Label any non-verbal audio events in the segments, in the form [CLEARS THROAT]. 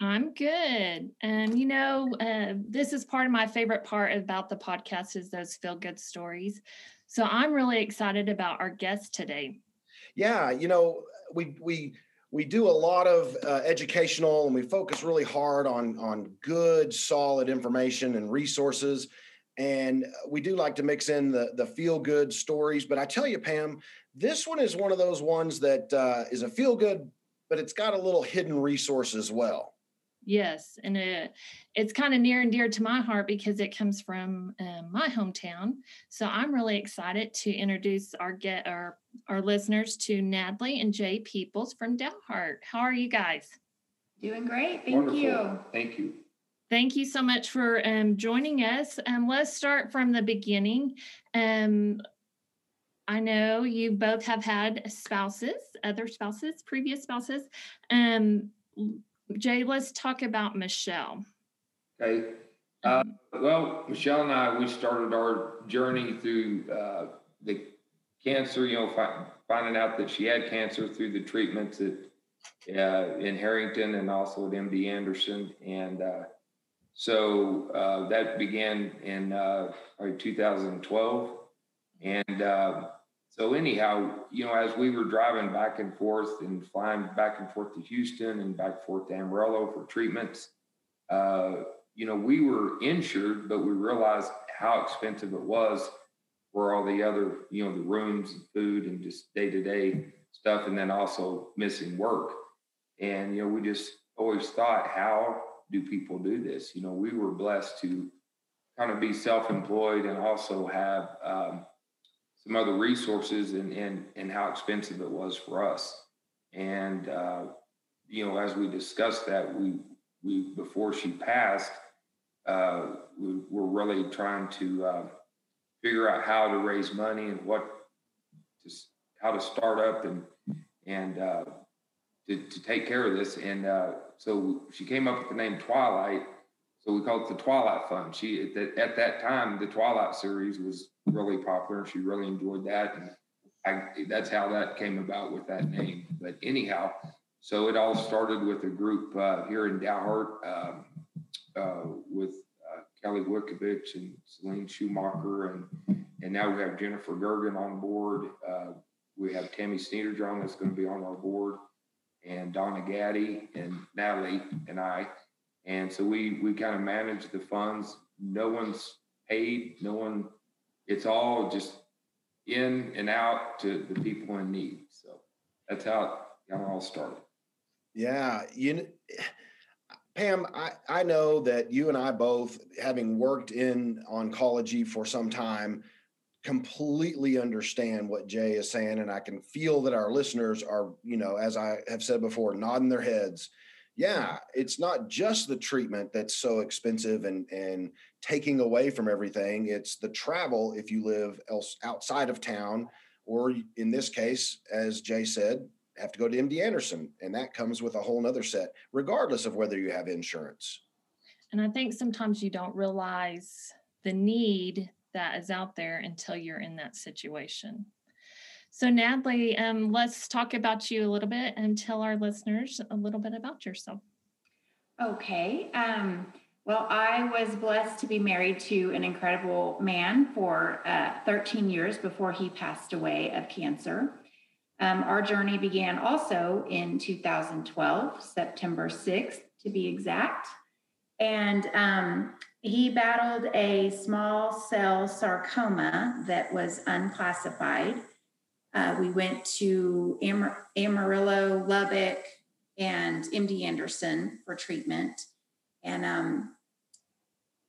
I'm good. And you know, uh, this is part of my favorite part about the podcast is those feel good stories. So I'm really excited about our guest today. Yeah, you know, we we we do a lot of uh, educational and we focus really hard on on good solid information and resources and we do like to mix in the the feel good stories but i tell you pam this one is one of those ones that uh, is a feel good but it's got a little hidden resource as well Yes, and it, it's kind of near and dear to my heart because it comes from uh, my hometown. So I'm really excited to introduce our get our our listeners to Natalie and Jay Peoples from Dalhart. How are you guys? Doing great, thank Wonderful. you. Thank you. Thank you so much for um, joining us. Um, let's start from the beginning. Um, I know you both have had spouses, other spouses, previous spouses. Um, Jay, let's talk about Michelle. Okay. Uh, well, Michelle and I, we started our journey through uh, the cancer, you know, fi- finding out that she had cancer through the treatments at, uh, in Harrington and also at MD Anderson. And uh, so uh, that began in uh, 2012. And uh, so, anyhow, you know, as we were driving back and forth and flying back and forth to Houston and back and forth to Amarillo for treatments, uh, you know, we were insured, but we realized how expensive it was for all the other, you know, the rooms and food and just day to day stuff, and then also missing work. And, you know, we just always thought, how do people do this? You know, we were blessed to kind of be self employed and also have, um, some other resources and, and, and how expensive it was for us. And, uh, you know, as we discussed that, we, we, before she passed, uh, we were really trying to uh, figure out how to raise money and what, to, how to start up and, and uh, to, to take care of this. And uh, so she came up with the name Twilight. So we called it the Twilight Fund. She at, at that time, the Twilight series was really popular. And she really enjoyed that, and I, that's how that came about with that name. But anyhow, so it all started with a group uh, here in Dalhart um, uh, with uh, Kelly Wickovich and Celine Schumacher, and and now we have Jennifer Gergen on board. Uh, we have Tammy Sneederjohn that's going to be on our board, and Donna Gaddy and Natalie and I. And so we we kind of manage the funds. No one's paid. No one it's all just in and out to the people in need. So that's how it got all started. Yeah, you Pam, I, I know that you and I both, having worked in oncology for some time, completely understand what Jay is saying. And I can feel that our listeners are, you know, as I have said before, nodding their heads. Yeah, it's not just the treatment that's so expensive and and taking away from everything. It's the travel if you live else outside of town, or in this case, as Jay said, have to go to MD Anderson, and that comes with a whole nother set, regardless of whether you have insurance. And I think sometimes you don't realize the need that is out there until you're in that situation. So, Natalie, um, let's talk about you a little bit and tell our listeners a little bit about yourself. Okay. Um, well, I was blessed to be married to an incredible man for uh, 13 years before he passed away of cancer. Um, our journey began also in 2012, September 6th to be exact. And um, he battled a small cell sarcoma that was unclassified. Uh, we went to Amar- Amarillo, Lubbock, and MD Anderson for treatment. And um,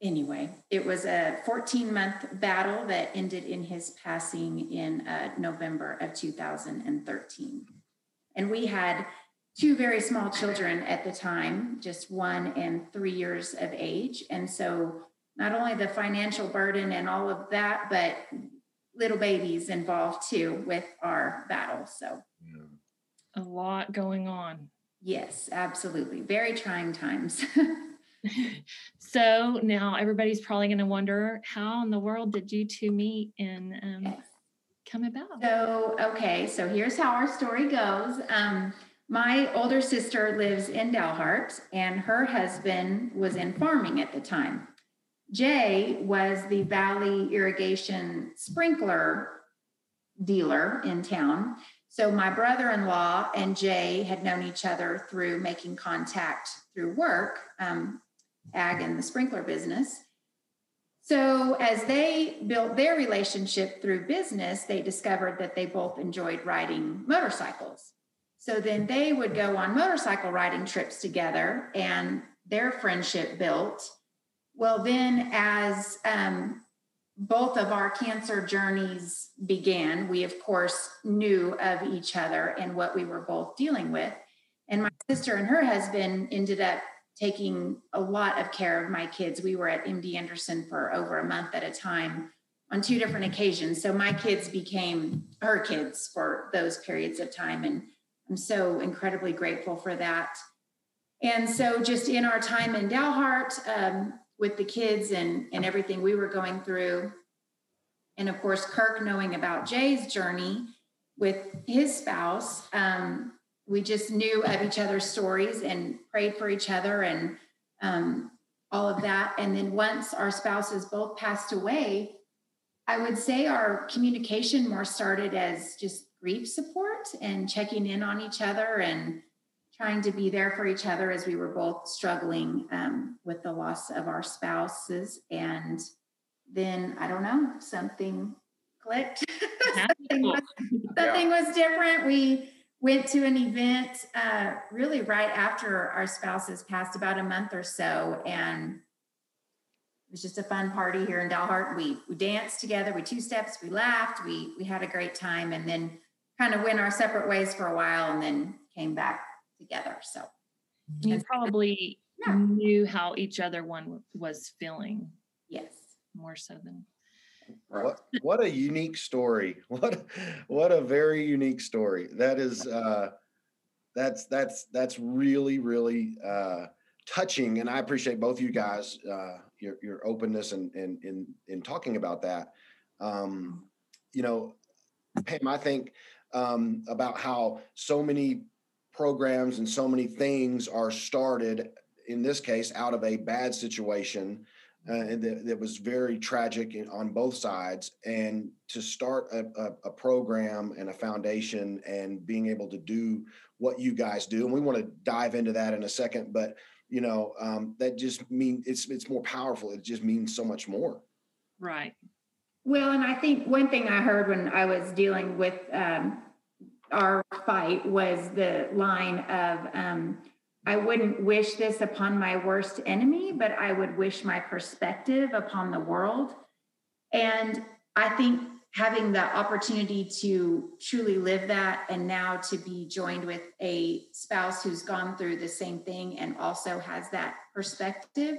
anyway, it was a 14 month battle that ended in his passing in uh, November of 2013. And we had two very small children at the time, just one and three years of age. And so, not only the financial burden and all of that, but little babies involved too with our battle. So, A lot going on. yes, absolutely. Very trying times. [LAUGHS] so now everybody's probably going to wonder how in the world did you two meet and um, Yes. come about? So, okay, so here's how our story goes. Um, my older sister lives in Dalhart, and her husband was in farming at the time. Jay was the Valley Irrigation sprinkler dealer in town. So, my brother in law and Jay had known each other through making contact through work, um, ag and the sprinkler business. So, as they built their relationship through business, they discovered that they both enjoyed riding motorcycles. So then they would go on motorcycle riding trips together, and their friendship built. Well, then, as um, both of our cancer journeys began, we of course knew of each other and what we were both dealing with. And my sister and her husband ended up taking a lot of care of my kids. We were at MD Anderson for over a month at a time on two different occasions. So my kids became her kids for those periods of time. And I'm so incredibly grateful for that. And so, just in our time in Dalhart um, with the kids and, and everything we were going through, and of course, Kirk knowing about Jay's journey with his spouse, um, we just knew of each other's stories and prayed for each other and um, all of that. And then once our spouses both passed away, I would say our communication more started as just grief support and checking in on each other and trying to be there for each other as we were both struggling um, with the loss of our spouses. And then I don't know, something clicked. [LAUGHS] something, was, something was different. We went to an event uh, really right after our spouses passed, about a month or so, and it was just a fun party here in Dalhart. We we danced together, we two steps, we laughed, we we had a great time, and then kind of went our separate ways for a while, and then came back together. So You probably Yeah. knew how each other one was feeling yes, more so than What what a unique story. [LAUGHS] What what a very unique story. That is uh that's that's that's really really uh touching and I appreciate both you guys uh your your openness and and in in talking about that. Um you know Pam I think um about how so many programs and so many things are started in this case out of a bad situation uh, and that, that was very tragic on both sides. And to start a, a, a program and a foundation and being able to do what you guys do, and we want to dive into that in a second, but you know um, that just means it's it's more powerful. It just means so much more. right. Well, and I think one thing I heard when I was dealing with um, our fight was the line of, um, I wouldn't wish this upon my worst enemy, but I would wish my perspective upon the world. And I think having the opportunity to truly live that and now to be joined with a spouse who's gone through the same thing and also has that perspective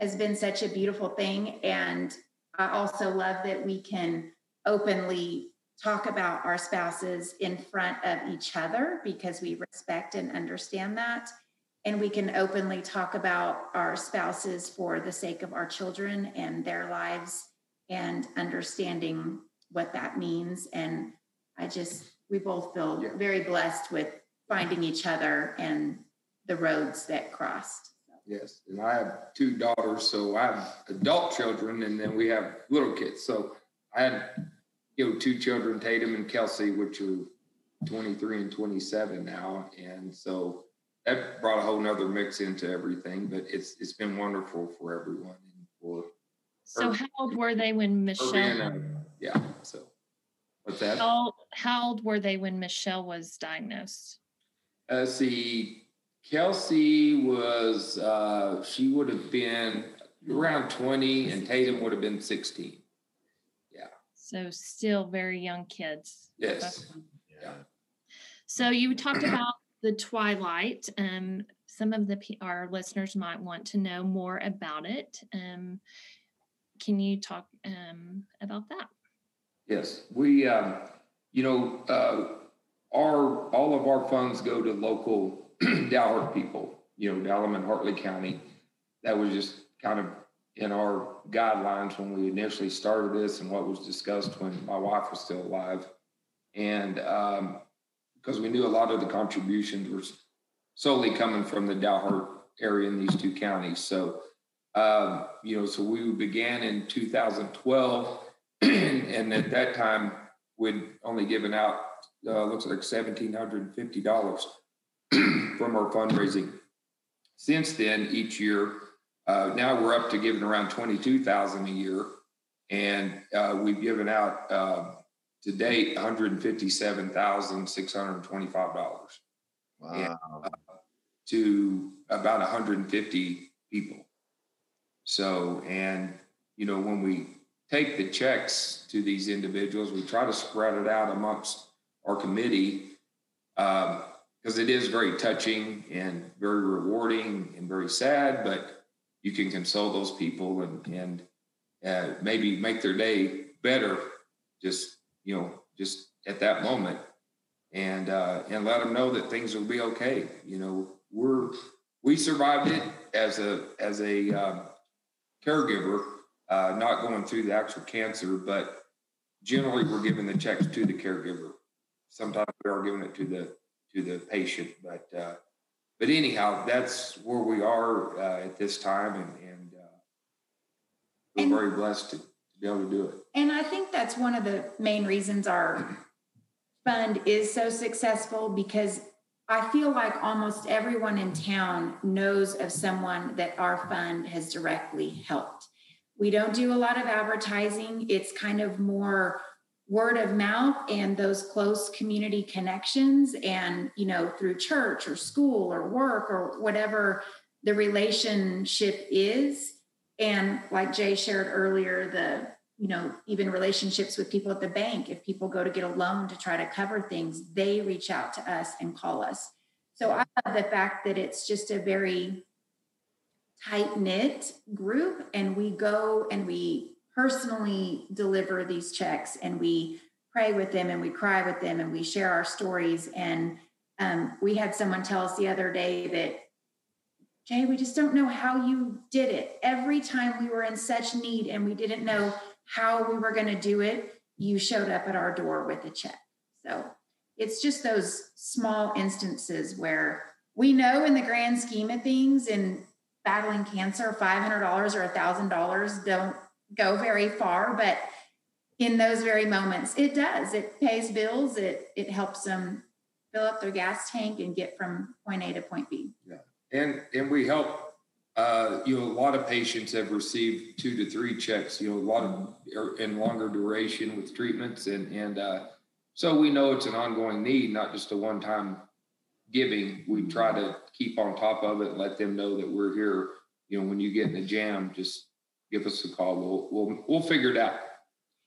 has been such a beautiful thing. And I also love that we can openly talk about our spouses in front of each other because we respect and understand that. And we can openly talk about our spouses for the sake of our children and their lives and understanding what that means. And I just, we both feel Yeah. very blessed with finding each other and the roads that crossed. Yes, and I have two daughters, so I have adult children, and then we have little kids. So I had, you know, two children, Tatum and Kelsey, which are 23 and 27 now, and so that brought a whole nother mix into everything. But it's it's been wonderful for everyone and for So Or- how old were they when Michelle? a, yeah. So what's that? How, how old were they when Michelle was diagnosed? Uh, see, Kelsey was, uh, she would have been around 20 and Tatum would have been 16. So still very young kids. Yes. Yeah. So you talked about the Twilight. Um, some of the our listeners might want to know more about it. Um, can you talk um, about that? Yes, we, um, you know, uh, our all of our funds go to local [CLEARS THROAT] Dalhart people. You know, Dallam and Hartley County. That was just kind of in our guidelines when we initially started this, and what was discussed when my wife was still alive, and because um, we knew a lot of the contributions were solely coming from the Dalhart area in these two counties. So, um, you know, so we began in 2012, [CLEARS THROAT] and at that time we'd only given out uh, looks like $1,750 [CLEARS THROAT] from our fundraising. Since then, each year, uh, now we're up to giving around 22,000 a year, and uh, we've given out uh, to date $157,625. Wow. And, uh, to about 150 people. So, and you know, when we take the checks to these individuals, we try to spread it out amongst our committee because um, it is very touching and very rewarding and very sad, but you can console those people and and uh, maybe make their day better. Just you know, just at that moment, and uh, and let them know that things will be okay. You know, we're we survived it as a as a um, caregiver, uh, not going through the actual cancer, but generally we're giving the checks to the caregiver. Sometimes we are giving it to the to the patient, but uh, but anyhow, that's where we are uh, at this time, and, and uh, we're and, very blessed to, to be able to do it. And I think that's one of the main reasons our fund is so successful because I feel like almost everyone in town knows of someone that our fund has directly helped. We don't do a lot of advertising. It's kind of more word of mouth and those close community connections and you know through church or school or work or whatever the relationship is. And like jay shared earlier the you know even relationships with people at the bank if people go to get a loan to try to cover things they reach out to us and call us. So i love the fact that it's just a very tight knit group and we go and we personally deliver these checks and we pray with them and we cry with them and we share our stories and um, we had someone tell us the other day that jay we just don't know how you did it every time we were in such need and we didn't know how we were going to do it, you showed up at our door with a check. So it's just those small instances where we know in the grand scheme of things in battling cancer, $500 or $1,000 don't go very far, but in those very moments, it does. It pays bills. It it helps them fill up their gas tank and get from point A to point B. Yeah, and and we help uh, you know, a lot of patients have received two to three checks, you know, a lot of in longer duration with treatments. And, and uh, so we know it's an ongoing need, not just a one time giving. We try to keep on top of it and let them know that we're here. You know, when you get in a jam, just give us a call. We'll, we'll, we'll figure it out.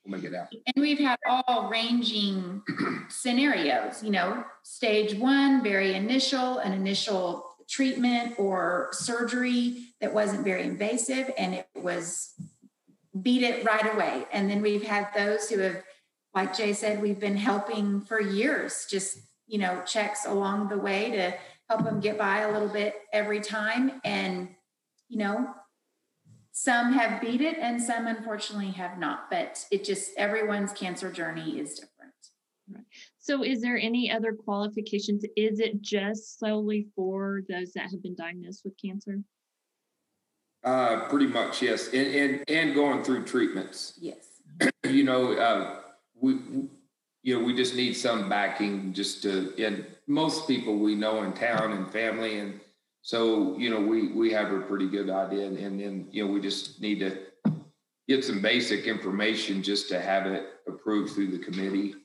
We'll make it out. And we've had all ranging [CLEARS THROAT] scenarios, you know, stage one, very initial, an initial treatment or surgery that wasn't very invasive and it was beat it right away. And then we've had those who have, like Jay said, we've been helping for years, just, you know, checks along the way to help them get by a little bit every time. And, you know, some have beat it and some unfortunately have not, but it just, everyone's cancer journey is different. Right. So, is there any other qualifications? Is it just solely for those that have been diagnosed with cancer? Uh, pretty much, yes, and and and going through treatments. Yes. [CLEARS THROAT] you know, uh, we you know we just need some backing just to and most people we know in town and family and so you know we we have a pretty good idea and, then you know we just need to get some basic information just to have it approved through the committee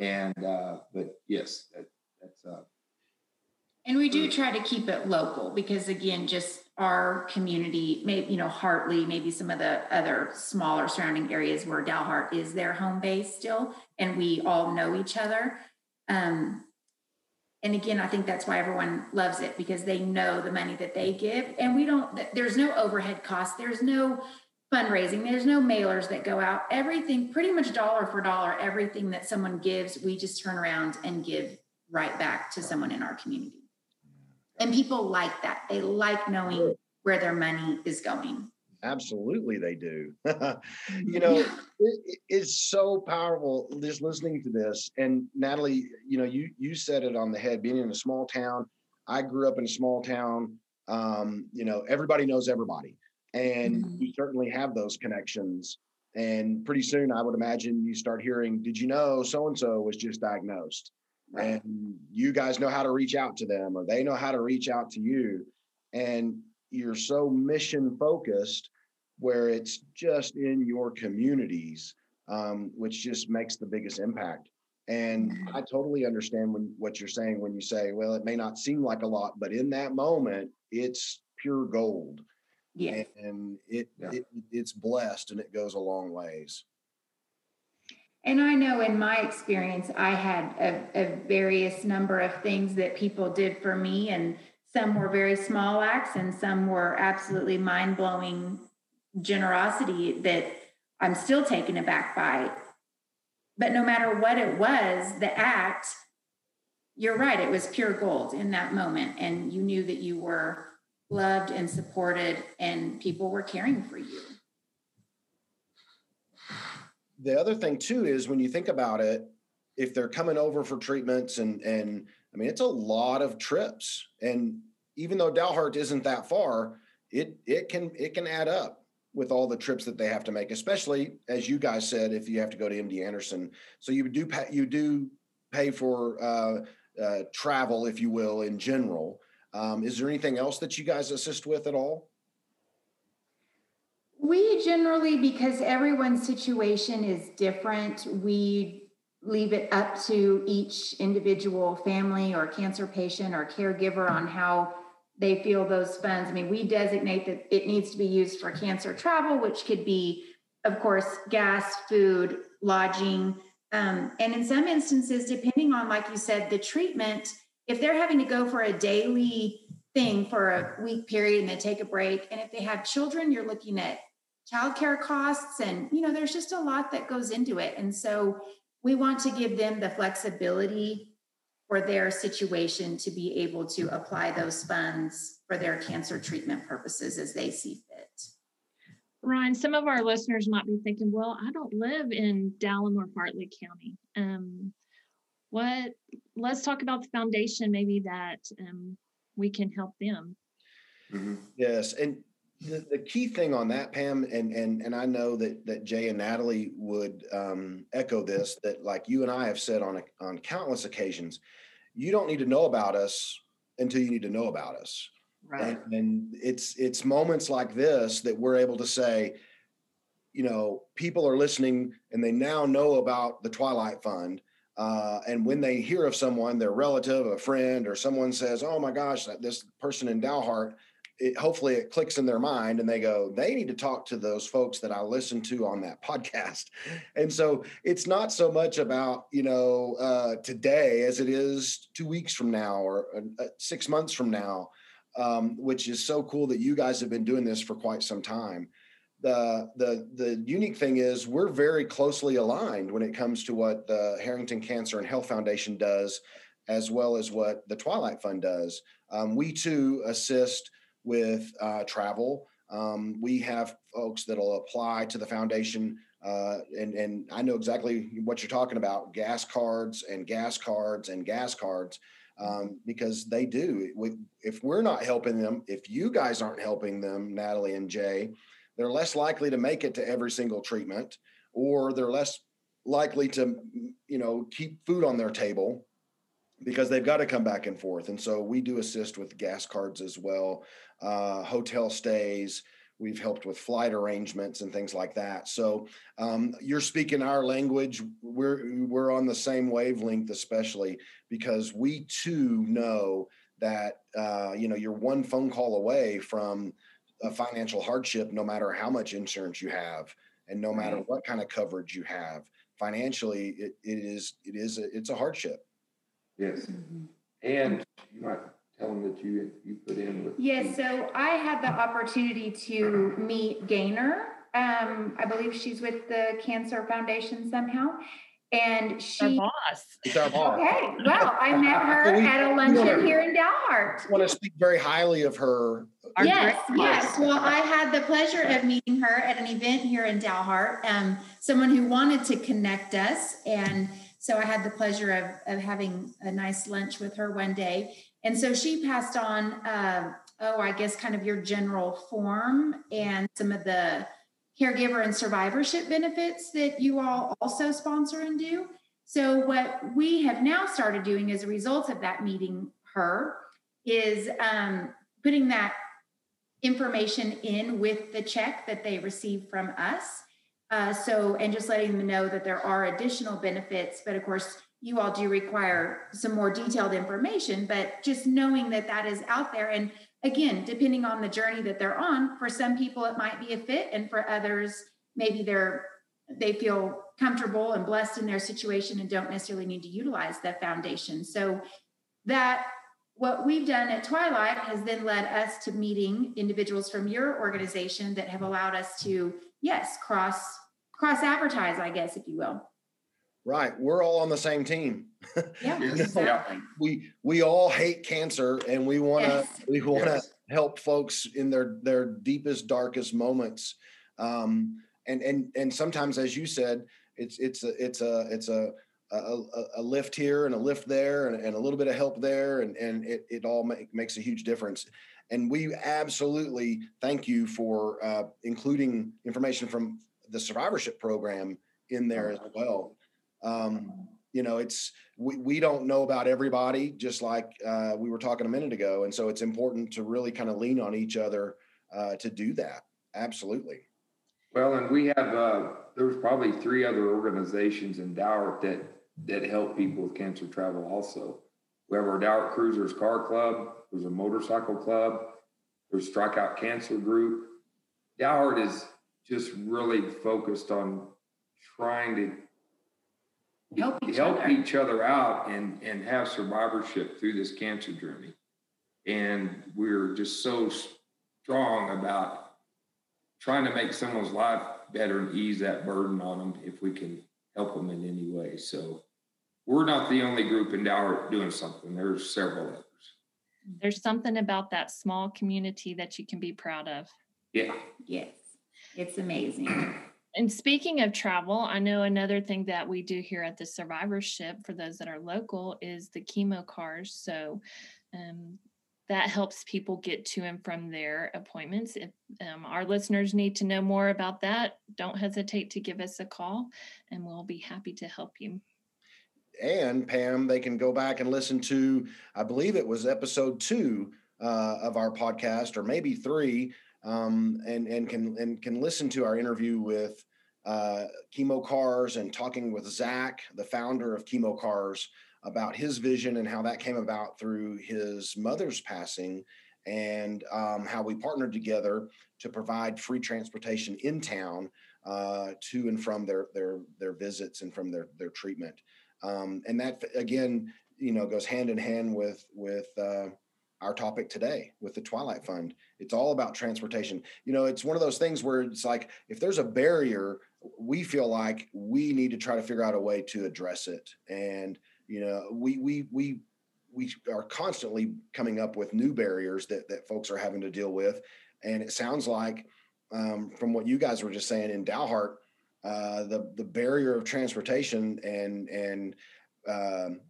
and uh, but yes, that, that's. Uh, and we do try to keep it local because again, just our community, maybe you know Hartley, maybe some of the other smaller surrounding areas where Dalhart is their home base still, and we all know each other. Um, and again, I think that's why everyone loves it because they know the money that they give. And we don't, there's no overhead cost, there's no fundraising, there's no mailers that go out. Everything, pretty much dollar for dollar, everything that someone gives, we just turn around and give right back to someone in our community. And people like that. They like knowing where their money is going. Absolutely, they do. [LAUGHS] you know, it, it's so powerful just listening to this. And Natalie, you know, you you said it on the head. Being in a small town, I grew up in a small town. Um, you know, everybody knows everybody, and mm-hmm. you certainly have those connections. And pretty soon, I would imagine you start hearing, "Did you know so and so was just diagnosed?" Right. And you guys know how to reach out to them, or they know how to reach out to you. And you're so mission focused where it's just in your communities, um, which just makes the biggest impact. And I totally understand when what you're saying when you say, well, it may not seem like a lot, but in that moment, it's pure gold. Yeah. And it, yeah. it it's blessed and it goes a long ways. And I know in my experience, I had a, a various number of things that people did for me, and some were very small acts, and some were absolutely mind blowing generosity that I'm still taken aback by. But no matter what it was, the act, you're right, it was pure gold in that moment. And you knew that you were loved and supported, and people were caring for you. The other thing, too, is when you think about it, if they're coming over for treatments and, and I mean, it's a lot of trips. And even though Dalhart isn't that far, it, it can, it can add up with all the trips that they have to make, especially as you guys said, if you have to go to MD Anderson. So you do pay, you do pay for uh, uh, travel, if you will, in general. Um, is there anything else that you guys assist with at all? We generally, because everyone's situation is different, we leave it up to each individual family or cancer patient or caregiver on how they feel those funds. I mean, we designate that it needs to be used for cancer travel, which could be, of course, gas, food, lodging. Um, and in some instances, depending on, like you said, the treatment, if they're having to go for a daily thing for a week period and they take a break, and if they have children, you're looking at childcare costs, and you know, there's just a lot that goes into it. And so we want to give them the flexibility for their situation to be able to apply those funds for their cancer treatment purposes as they see fit. Ryan, some of our listeners might be thinking, well, I don't live in Dallam or Hartley County. Um, what, let's talk about the foundation, maybe that um, we can help them. Mm-hmm. Yes. And the, the key thing on that, Pam, and and and I know that that Jay and Natalie would um, echo this. That like you and I have said on a, on countless occasions, you don't need to know about us until you need to know about us. Right. And, and it's it's moments like this that we're able to say, you know, people are listening and they now know about the Twilight Fund. Uh, and when they hear of someone, their relative, a friend, or someone says, "Oh my gosh, this person in Dalhart it, hopefully it clicks in their mind and they go, they need to talk to those folks that I listened to on that [LAUGHS] podcast. And so it's not so much about, you know, uh, today as it is two weeks from now or uh, six months from now, um, which is so cool that you guys have been doing this for quite some time. The, the, the unique thing is we're very closely aligned when it comes to what the Harrington Cancer and Health Foundation does, as well as what the Twilight Fund does. Um, we too assist with uh, travel. Um, we have folks that'll apply to the foundation, uh, and and I know exactly what you're talking about: gas cards and gas cards and gas cards, um, because they do. We, if we're not helping them, if you guys aren't helping them, Natalie and Jay, they're less likely to make it to every single treatment, or they're less likely to, you know, keep food on their table because they've got to come back and forth. And so we do assist with gas cards as well, uh, hotel stays. We've helped with flight arrangements and things like that. So um, you're speaking our language. We're we're on the same wavelength, especially because we too know that uh, you know you're one phone call away from a financial hardship, no matter how much insurance you have, and no matter what kind of coverage you have. Financially, it, it is it is a, it's a hardship. Yes. Mm-hmm. And you might tell them that you you put in with. Yes, so I had the opportunity to meet Gaynor. Um, I believe she's with the Cancer Foundation somehow. And Our she, boss. It's our boss. okay, well, I met [LAUGHS] her We- at a luncheon here in Dalhart. I want to speak very highly of her. Our yes, great yes. Well, I had the pleasure of meeting her at an event here in Dalhart. Um, someone who wanted to connect us, and so I had the pleasure of of having a nice lunch with her one day. And so she passed on, uh, oh, I guess, kind of your general form and some of the caregiver and survivorship benefits that you all also sponsor and do. So what we have now started doing as a result of that meeting her is um, putting that information in with the check that they receive from us. Uh, so, and just letting them know that there are additional benefits, but of course, you all do require some more detailed information, but just knowing that that is out there. And again, depending on the journey that they're on, for some people it might be a fit, and for others, maybe they're they feel comfortable and blessed in their situation and don't necessarily need to utilize the foundation. So that what we've done at Twilight has then led us to meeting individuals from your organization that have allowed us to, yes, cross cross advertise, I guess, if you will. Right. We're all on the same team. Yeah, [LAUGHS] Yes. exactly. We we all hate cancer and we want to Yes. we want to Yes. help folks in their their deepest darkest moments. Um and and and sometimes as you said, it's it's a it's a it's a a, a- a lift here and a lift there and, and a little bit of help there and and it, it all make, makes a huge difference and we absolutely thank you for uh, including information from the survivorship program in there as well um, you know it's we, we don't know about everybody just like uh, we were talking a minute ago and so it's important to really kind of lean on each other uh, to do that absolutely Well, and we have, uh, there's probably three other organizations in Dalhart that, that help people with cancer travel also. We have our Dalhart Cruisers Car Club, there's a motorcycle club, there's Strikeout Cancer Group. Dalhart is just really focused on trying to Help each help other. each other out and, and have survivorship through this cancer journey. And we're just so strong about trying to make someone's life better and ease that burden on them if we can help them in any way. So we're not the only group in Dalhart doing something. There's several others. There's something about that small community that you can be proud of. Yeah. Yes, it's amazing. And speaking of travel, I know another thing that we do here at the survivorship for those that are local is the chemo cars. So um, that helps people get to and from their appointments. If um, our listeners need to know more about that, don't hesitate to give us a call and we'll be happy to help you. and Pam, they can go back and listen to, I believe it was episode two uh, of our podcast, or maybe three, um, and and can and can listen to our interview with uh, Chemo Cars and talking with Zach, the founder of Chemo Cars, about his vision and how that came about through his mother's passing, and um, how we partnered together to provide free transportation in town uh, to and from their their their visits and from their their treatment. Um, and that again you know goes hand in hand with with uh, our topic today with the twilight fund it's all about transportation. You know it's one of those things where it's like if there's a barrier we feel like we need to try to figure out a way to address it. And you know we we we we are constantly coming up with new barriers that that folks are having to deal with. And it sounds like um, from what you guys were just saying in Dalhart, uh, the the barrier of transportation and and um,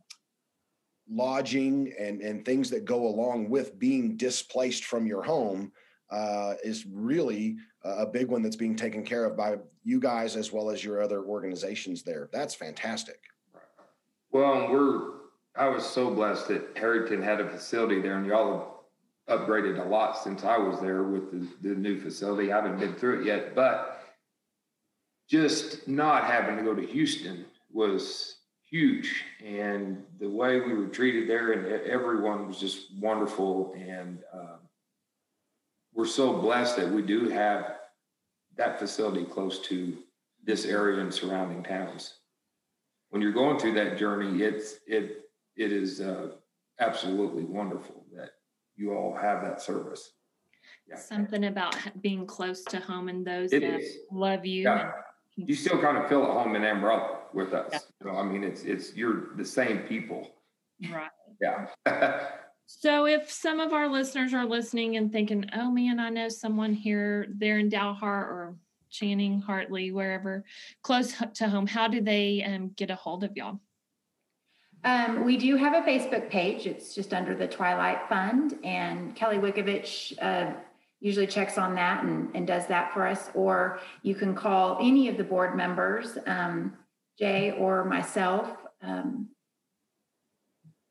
lodging and and things that go along with being displaced from your home uh, is really a big one that's being taken care of by you guys as well as your other organizations there. That's fantastic. Well, we're, I was so blessed that Harrington had a facility there and y'all have upgraded a lot since I was there with the, the new facility. I haven't been through it yet, but just not having to go to Houston was huge. And the way we were treated there and everyone was just wonderful. And um, we're so blessed that we do have that facility close to this area and surrounding towns when you're going through that journey, it's it it is uh, absolutely wonderful that you all have that service. Yeah. Something about being close to home and those it that is. love you. Yeah. You still kind of feel at home in Amarillo with us. Yeah. You know, I mean, it's it's you're the same people. Right. Yeah. [LAUGHS] so if some of our listeners are listening and thinking, "Oh man, I know someone here, they're in Dalhart or Channing, Hartley, wherever close to home," how do they um, get a hold of y'all? Um, we do have a Facebook page. It's just under the Twilight Fund, and Kelly Wickovich uh, usually checks on that and, and, does that for us. Or you can call any of the board members, um, Jay or myself, um,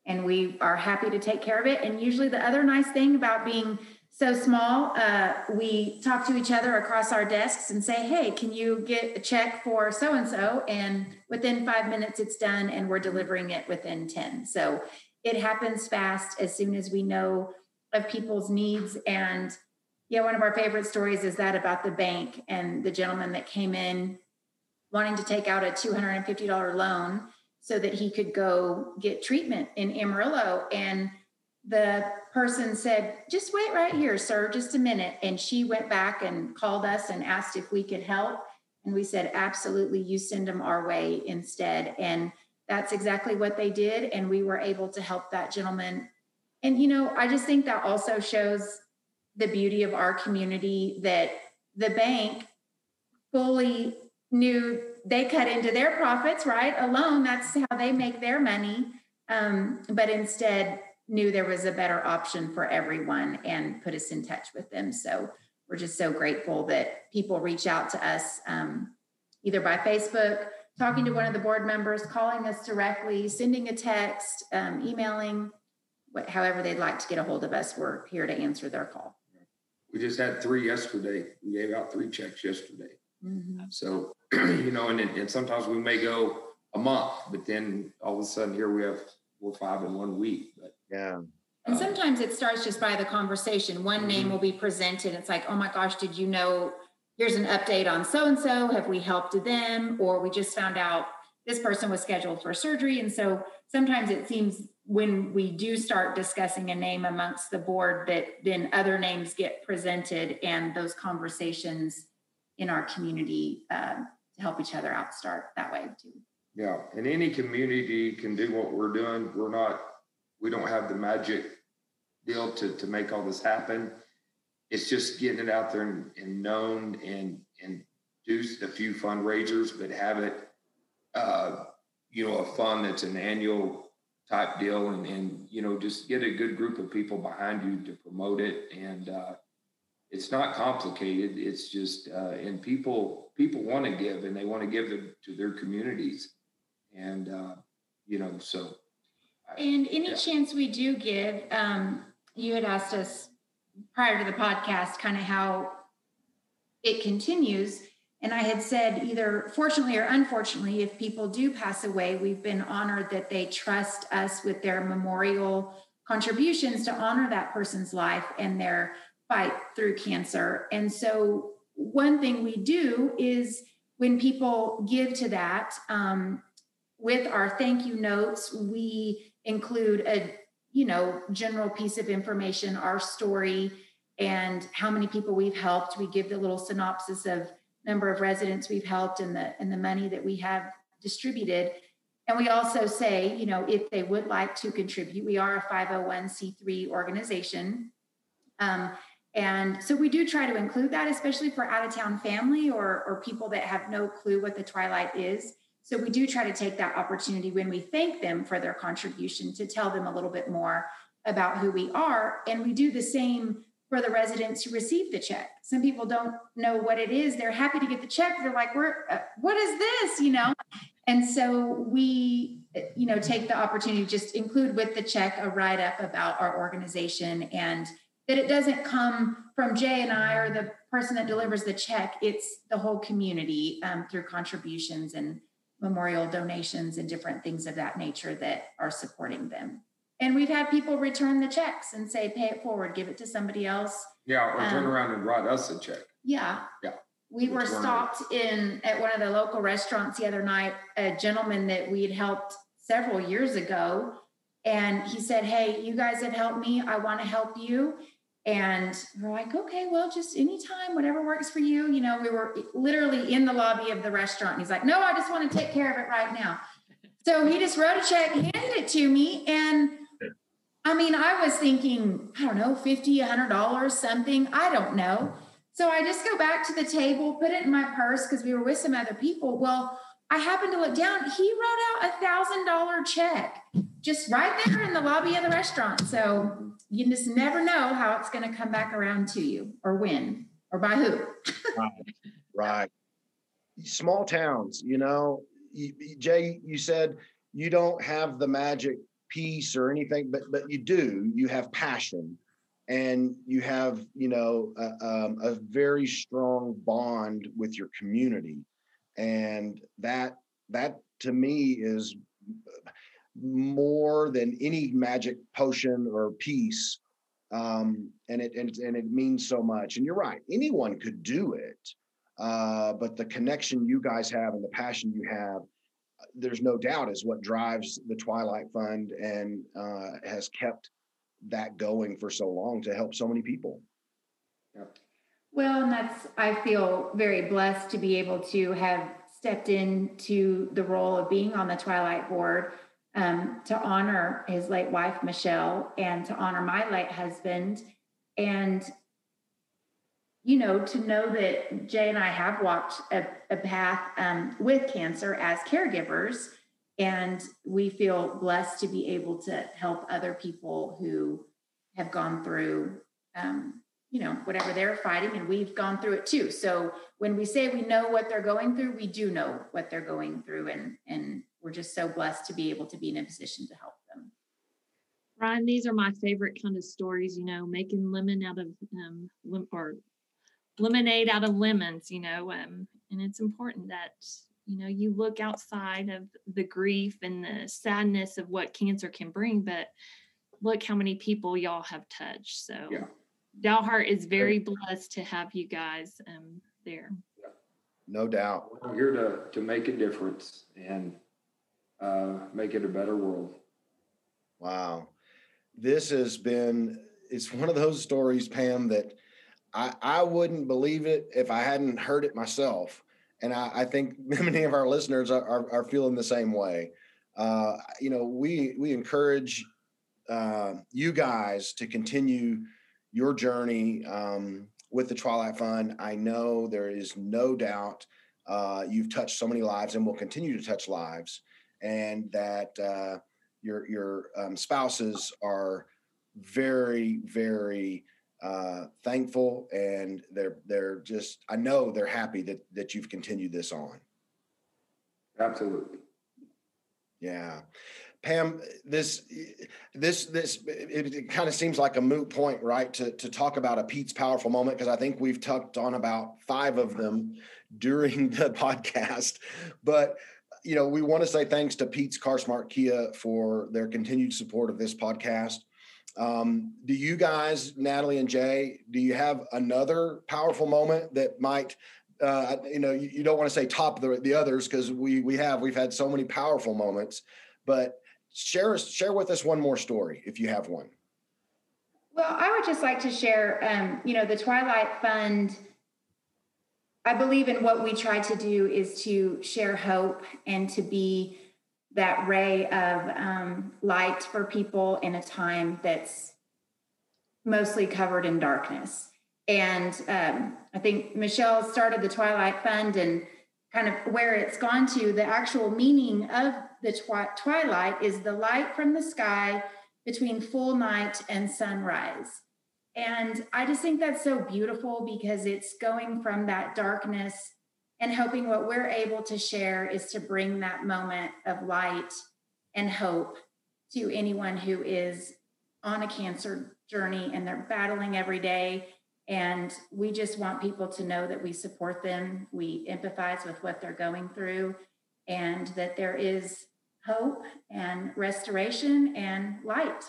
and we are happy to take care of it. And usually, the other nice thing about being so small, uh, we talk to each other across our desks and say, hey, can you get a check for so and so? And within five minutes, it's done, and we're delivering it within 10. So it happens fast as soon as we know of people's needs. And yeah, one of our favorite stories is that about the bank and the gentleman that came in wanting to take out a $250 loan so that he could go get treatment in Amarillo. And the person said, just wait right here, sir, just a minute. And she went back and called us and asked if we could help. And we said, absolutely, you send them our way instead. And that's exactly what they did. And we were able to help that gentleman. And, you know, I just think that also shows the beauty of our community that the bank fully knew they cut into their profits, right? Alone, that's how they make their money. Um, but instead, knew there was a better option for everyone and put us in touch with them. So we're just so grateful that people reach out to us um, either by Facebook, talking to one of the board members, calling us directly, sending a text, um, emailing, what, however they'd like to get a hold of us. We're here to answer their call. We just had three yesterday. We gave out three checks yesterday. Mm-hmm. So, [CLEARS THROAT] you know, and, and sometimes we may go a month, but then all of a sudden here we have four or five in one week. But yeah. And sometimes it starts just by the conversation. One mm-hmm. name will be presented. It's like, oh my gosh, did you know? Here's an update on so and so. Have we helped them? Or we just found out this person was scheduled for surgery. And so sometimes it seems when we do start discussing a name amongst the board that then other names get presented and those conversations in our community uh, to help each other out start that way too. Yeah, and any community can do what we're doing. We're not we don't have the magic deal to to make all this happen. It's just getting it out there and, and known and and do a few fundraisers, but have it uh, you know a fund that's an annual type deal and and you know just get a good group of people behind you to promote it and uh, it's not complicated it's just uh, and people people want to give and they want to give to their communities and uh, you know so and any yeah. chance we do give, um, you had asked us prior to the podcast kind of how it continues. And I had said, either fortunately or unfortunately, if people do pass away, we've been honored that they trust us with their memorial contributions to honor that person's life and their fight through cancer. And so, one thing we do is when people give to that, um, with our thank you notes, we include a you know general piece of information our story and how many people we've helped. We give the little synopsis of number of residents we've helped and the and the money that we have distributed. And we also say you know if they would like to contribute we are a 501c3 organization. Um, and so we do try to include that especially for out of town family or or people that have no clue what the twilight is so we do try to take that opportunity when we thank them for their contribution to tell them a little bit more about who we are. And we do the same for the residents who receive the check. Some people don't know what it is. They're happy to get the check. They're like, "We're uh, what is this?" You know. And so we, you know, take the opportunity to just include with the check a write up about our organization and that it doesn't come from Jay and I or the person that delivers the check. It's the whole community um, through contributions and memorial donations and different things of that nature that are supporting them. And we've had people return the checks and say, pay it forward, give it to somebody else. Yeah, or um, turn around and write us a check. Yeah. Yeah. We were stopped in at one of the local restaurants the other night. A gentleman that we had helped several years ago And he said, Hey, you guys have helped me. I want to help you. And we're like, okay, well, just anytime, whatever works for you. You know, we were literally in the lobby of the restaurant. He's like, no, I just want to take care of it right now. So he just wrote a check, handed it to me. And I mean, I was thinking, I don't know, 50, $100, something. I don't know. So I just go back to the table, put it in my purse because we were with some other people. Well, I happened to look down. He wrote out a thousand dollar check just right there in the lobby of the restaurant. So you just never know how it's going to come back around to you or when or by who. [LAUGHS] right. right. Small towns, you know, Jay, you said you don't have the magic piece or anything, but but you do. You have passion, and you have you know a, um, a very strong bond with your community, and that that to me is more than any magic potion or piece. Um, and it and, and it means so much. And you're right anyone could do it uh, but the connection you guys have and the passion you have there's no doubt is what drives the twilight fund and uh, has kept that going for so long to help so many people well and that's i feel very blessed to be able to have stepped into the role of being on the twilight board um, to honor his late wife, Michelle, and to honor my late husband. And, you know, to know that Jay and I have walked a, a path um, with cancer as caregivers. And we feel blessed to be able to help other people who have gone through, um, you know, whatever they're fighting, and we've gone through it too. So when we say we know what they're going through, we do know what they're going through, and and we're just so blessed to be able to be in a position to help them. Ryan, these are my favorite kind of stories, you know, making lemon out of um lim- or lemonade out of lemons, you know, um, and it's important that you know you look outside of the grief and the sadness of what cancer can bring, but look how many people y'all have touched. So yeah. Dalhart is very blessed to have you guys um, there. No doubt. We're here to to make a difference, and uh, make it a better world. Wow. This has been, it's one of those stories, Pam, that I, I wouldn't believe it if I hadn't heard it myself. And I, I think [LAUGHS] many of our listeners are, are, are feeling the same way. Uh, you know, we, we encourage uh, you guys to continue your journey um, with the Twilight Fund. I know there is no doubt uh, you've touched so many lives and will continue to touch lives and that uh, your your um, spouses are very very uh, thankful and they're they're just I know they're happy that that you've continued this on. Absolutely. Yeah. Pam, this this this it, it kind of seems like a moot point, right? To to talk about a Pete's powerful moment because I think we've touched on about five of them during [LAUGHS] the podcast. But you know, we want to say thanks to Pete's Car Smart Kia for their continued support of this podcast. Um, do you guys, Natalie and Jay, do you have another powerful moment that might, uh, you know, you, you don't want to say top the, the others because we we have we've had so many powerful moments, but share share with us one more story if you have one. Well, I would just like to share, um, you know, the Twilight Fund I believe in what we try to do is to share hope and to be that ray of um, light for people in a time that's mostly covered in darkness. And um, I think Michelle started the Twilight Fund and kind of where it's gone to, the actual meaning of the twi- twilight is the light from the sky between full night and sunrise. And I just think that's so beautiful because it's going from that darkness and hoping what we're able to share is to bring that moment of light and hope to anyone who is on a cancer journey and they're battling every day. And we just want people to know that we support them, we empathize with what they're going through, and that there is hope and restoration and light.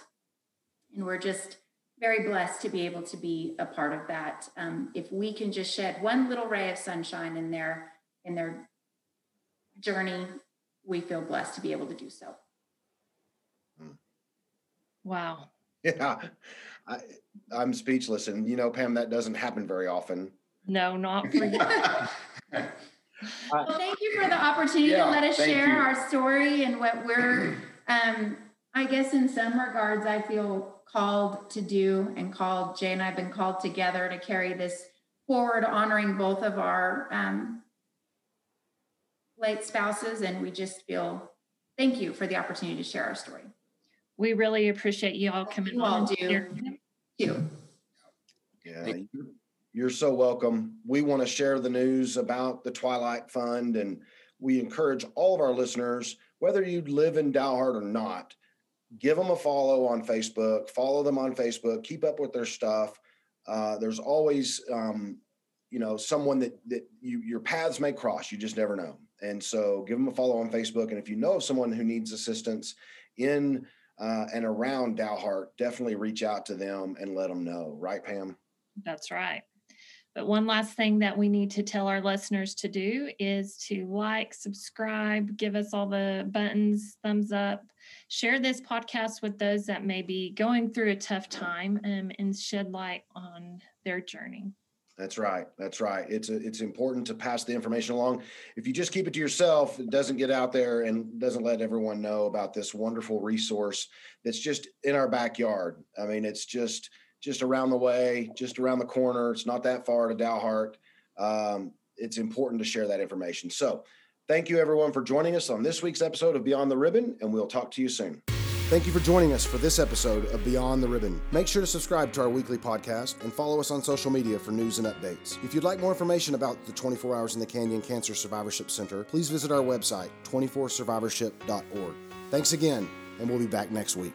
And we're just very blessed to be able to be a part of that. Um, if we can just shed one little ray of sunshine in their in their journey, we feel blessed to be able to do so. Hmm. Wow. [LAUGHS] Yeah, I, I'm speechless, and you know, Pam, that doesn't happen very often. No, not for [LAUGHS] you. [LAUGHS] Well, thank you for the opportunity Yeah, to let us share you. our story and what we're, um, I guess in some regards, I feel called to do and called, Jay and I have been called together to carry this forward, honoring both of our, um, late spouses. And we just feel, thank you for the opportunity to share our story. we really appreciate you all coming You all on. do. here. Thank you. Yeah, Thank you're- so welcome. We want to share the news about the Twilight Fund, and we encourage all of our listeners, whether you live in Dalhart or not, give them a follow on Facebook, follow them on Facebook, keep up with their stuff. Uh, there's always, um, you know, someone that that you your paths may cross. You just never know, and so give them a follow on Facebook. And if you know of someone who needs assistance in uh, and around Dalhart, definitely reach out to them and let them know. Right, Pam? That's right. But one last thing that we need to tell our listeners to do is to like, subscribe, give us all the buttons, thumbs up, share this podcast with those that may be going through a tough time um, and shed light on their journey. That's right. That's right. It's a, it's important to pass the information along. If you just keep it to yourself, it doesn't get out there and doesn't let everyone know about this wonderful resource that's just in our backyard. I mean, it's just just around the way, just around the corner. It's not that far to Dalhart. Um, it's important to share that information. So, thank you everyone for joining us on this week's episode of Beyond the Ribbon, and we'll talk to you soon. Thank you for joining us for this episode of Beyond the Ribbon. Make sure to subscribe to our weekly podcast and follow us on social media for news and updates. If you'd like more information about the 24 Hours in the Canyon Cancer Survivorship Center, please visit our website, 24survivorship.org. Thanks again, and we'll be back next week.